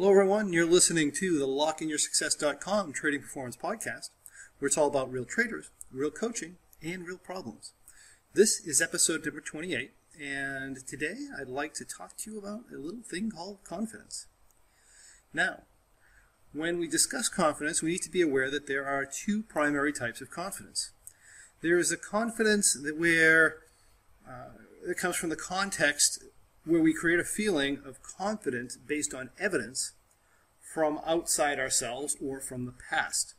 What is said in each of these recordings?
Hello, everyone. You're listening to the LockInYourSuccess.com Trading Performance Podcast, where it's all about real traders, real coaching, and real problems. This is episode number 28, and today I'd like to talk to you about a little thing called confidence. Now, when we discuss confidence, we need to be aware that there are two primary types of confidence. There is a confidence that where uh, it comes from the context where we create a feeling of confidence based on evidence from outside ourselves or from the past.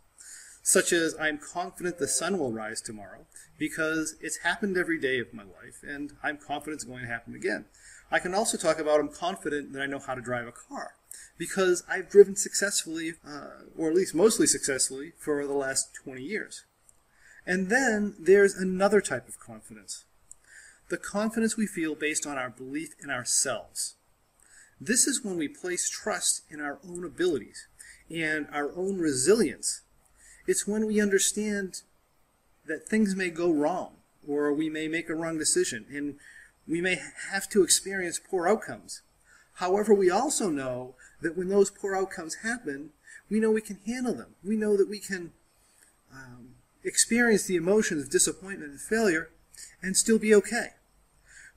Such as, I'm confident the sun will rise tomorrow because it's happened every day of my life and I'm confident it's going to happen again. I can also talk about I'm confident that I know how to drive a car because I've driven successfully, uh, or at least mostly successfully, for the last 20 years. And then there's another type of confidence the confidence we feel based on our belief in ourselves. This is when we place trust in our own abilities and our own resilience. It's when we understand that things may go wrong or we may make a wrong decision and we may have to experience poor outcomes. However, we also know that when those poor outcomes happen, we know we can handle them. We know that we can um, experience the emotions of disappointment and failure and still be okay.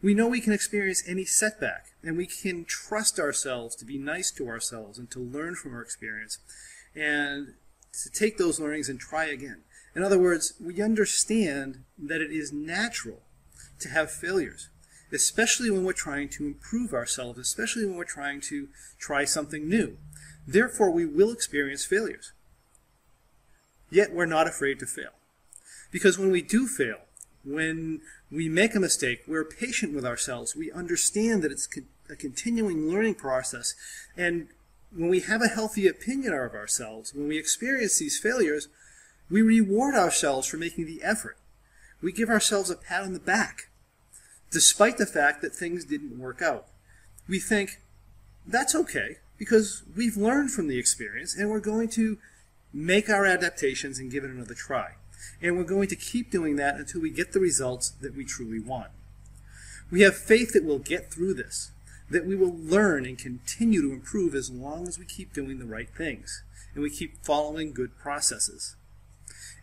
We know we can experience any setback, and we can trust ourselves to be nice to ourselves and to learn from our experience and to take those learnings and try again. In other words, we understand that it is natural to have failures, especially when we're trying to improve ourselves, especially when we're trying to try something new. Therefore, we will experience failures. Yet, we're not afraid to fail. Because when we do fail, when we make a mistake, we're patient with ourselves. We understand that it's a continuing learning process. And when we have a healthy opinion of ourselves, when we experience these failures, we reward ourselves for making the effort. We give ourselves a pat on the back, despite the fact that things didn't work out. We think, that's okay, because we've learned from the experience and we're going to make our adaptations and give it another try. And we're going to keep doing that until we get the results that we truly want. We have faith that we'll get through this, that we will learn and continue to improve as long as we keep doing the right things and we keep following good processes.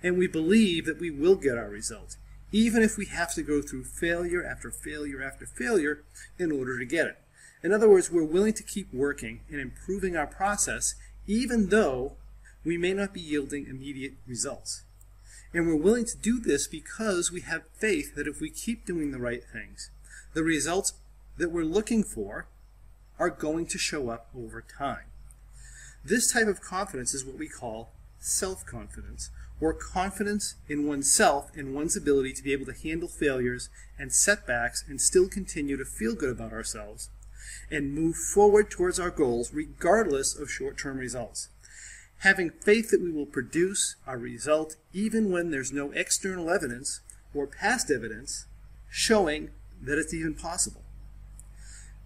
And we believe that we will get our result, even if we have to go through failure after failure after failure in order to get it. In other words, we're willing to keep working and improving our process, even though we may not be yielding immediate results. And we're willing to do this because we have faith that if we keep doing the right things, the results that we're looking for are going to show up over time. This type of confidence is what we call self confidence, or confidence in oneself and one's ability to be able to handle failures and setbacks and still continue to feel good about ourselves and move forward towards our goals regardless of short term results having faith that we will produce a result even when there's no external evidence or past evidence showing that it's even possible.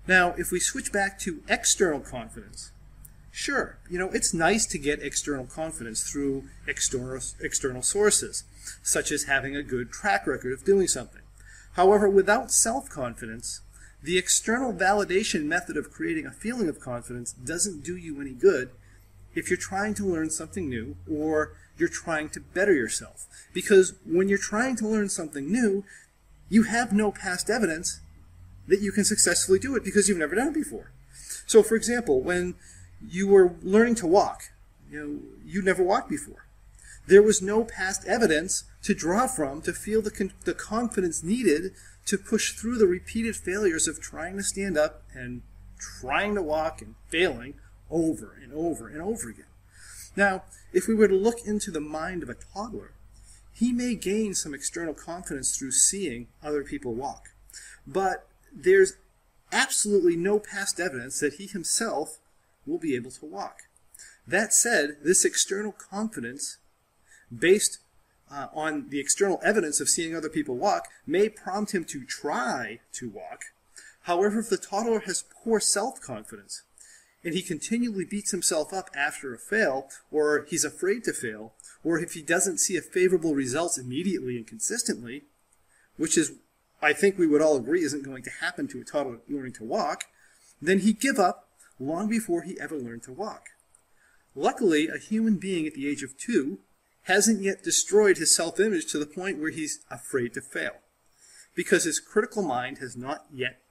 Now, if we switch back to external confidence, sure, you know, it's nice to get external confidence through external, external sources, such as having a good track record of doing something. However, without self confidence, the external validation method of creating a feeling of confidence doesn't do you any good if you're trying to learn something new or you're trying to better yourself. Because when you're trying to learn something new, you have no past evidence that you can successfully do it because you've never done it before. So, for example, when you were learning to walk, you know, you never walked before. There was no past evidence to draw from to feel the, con- the confidence needed to push through the repeated failures of trying to stand up and trying to walk and failing over and over and over again. Now, if we were to look into the mind of a toddler, he may gain some external confidence through seeing other people walk. But there's absolutely no past evidence that he himself will be able to walk. That said, this external confidence, based uh, on the external evidence of seeing other people walk, may prompt him to try to walk. However, if the toddler has poor self confidence, and he continually beats himself up after a fail, or he's afraid to fail, or if he doesn't see a favorable results immediately and consistently, which is, I think we would all agree, isn't going to happen to a toddler learning to walk, then he'd give up long before he ever learned to walk. Luckily, a human being at the age of two hasn't yet destroyed his self image to the point where he's afraid to fail because his critical mind has not yet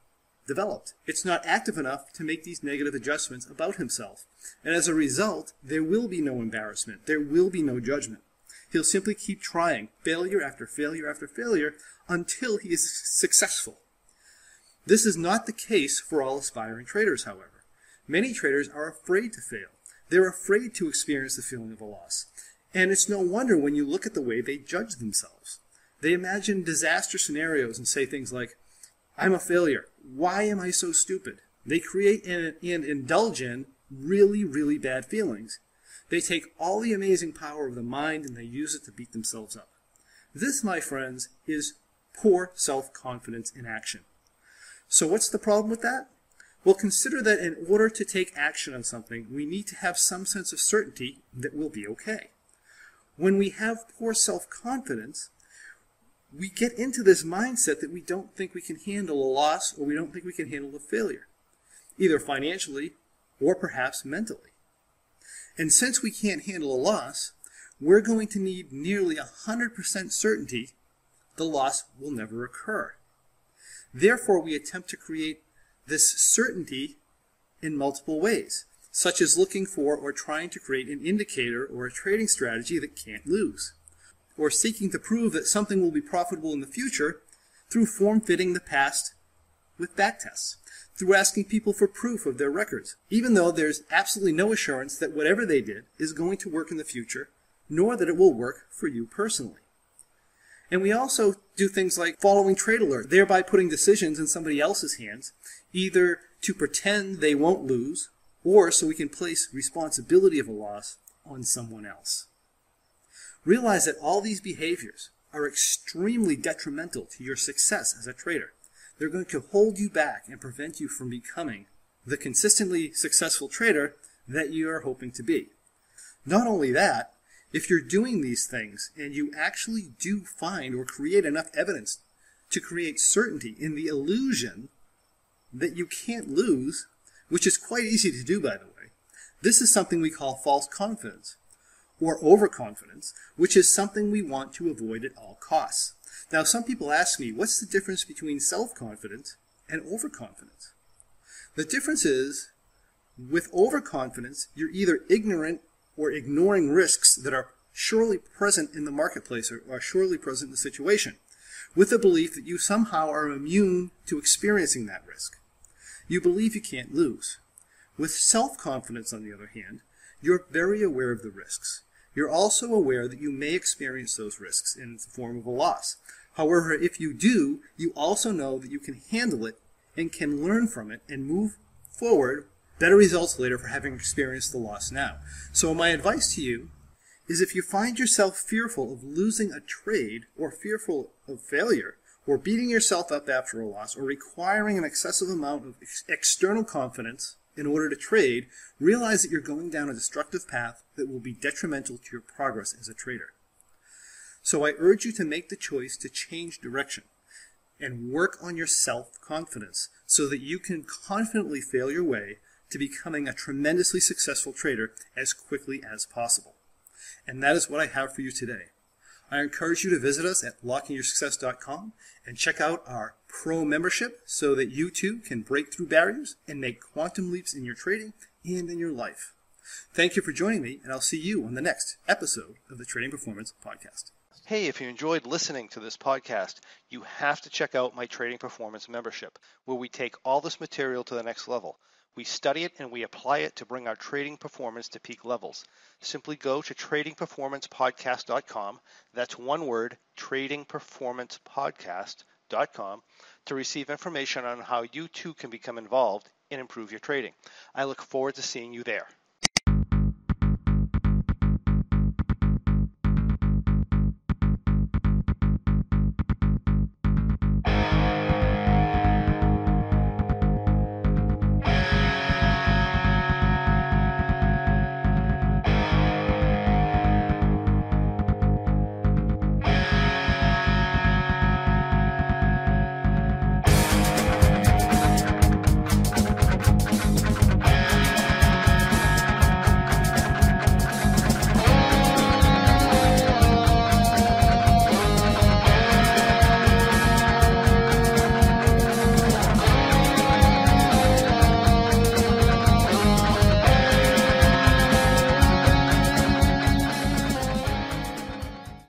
developed. It's not active enough to make these negative adjustments about himself. And as a result, there will be no embarrassment. There will be no judgment. He'll simply keep trying, failure after failure after failure, until he is successful. This is not the case for all aspiring traders, however. Many traders are afraid to fail. They're afraid to experience the feeling of a loss. And it's no wonder when you look at the way they judge themselves. They imagine disaster scenarios and say things like, I'm a failure. Why am I so stupid? They create and, and indulge in really, really bad feelings. They take all the amazing power of the mind and they use it to beat themselves up. This, my friends, is poor self confidence in action. So, what's the problem with that? Well, consider that in order to take action on something, we need to have some sense of certainty that we'll be okay. When we have poor self confidence, we get into this mindset that we don't think we can handle a loss or we don't think we can handle a failure, either financially or perhaps mentally. And since we can't handle a loss, we're going to need nearly 100% certainty the loss will never occur. Therefore, we attempt to create this certainty in multiple ways, such as looking for or trying to create an indicator or a trading strategy that can't lose or seeking to prove that something will be profitable in the future through form fitting the past with backtests, through asking people for proof of their records, even though there's absolutely no assurance that whatever they did is going to work in the future, nor that it will work for you personally. And we also do things like following trade alert, thereby putting decisions in somebody else's hands, either to pretend they won't lose, or so we can place responsibility of a loss on someone else. Realize that all these behaviors are extremely detrimental to your success as a trader. They're going to hold you back and prevent you from becoming the consistently successful trader that you are hoping to be. Not only that, if you're doing these things and you actually do find or create enough evidence to create certainty in the illusion that you can't lose, which is quite easy to do, by the way, this is something we call false confidence or overconfidence, which is something we want to avoid at all costs. Now, some people ask me, what's the difference between self-confidence and overconfidence? The difference is, with overconfidence, you're either ignorant or ignoring risks that are surely present in the marketplace or are surely present in the situation, with the belief that you somehow are immune to experiencing that risk. You believe you can't lose. With self-confidence, on the other hand, you're very aware of the risks. You're also aware that you may experience those risks in the form of a loss. However, if you do, you also know that you can handle it and can learn from it and move forward better results later for having experienced the loss now. So my advice to you is if you find yourself fearful of losing a trade or fearful of failure or beating yourself up after a loss or requiring an excessive amount of ex- external confidence in order to trade, realize that you're going down a destructive path that will be detrimental to your progress as a trader. So I urge you to make the choice to change direction and work on your self confidence so that you can confidently fail your way to becoming a tremendously successful trader as quickly as possible. And that is what I have for you today. I encourage you to visit us at lockinyoursuccess.com and check out our pro membership so that you too can break through barriers and make quantum leaps in your trading and in your life. Thank you for joining me, and I'll see you on the next episode of the Trading Performance Podcast. Hey, if you enjoyed listening to this podcast, you have to check out my Trading Performance membership, where we take all this material to the next level. We study it and we apply it to bring our trading performance to peak levels. Simply go to tradingperformancepodcast.com. That's one word, tradingperformancepodcast.com, to receive information on how you too can become involved and improve your trading. I look forward to seeing you there.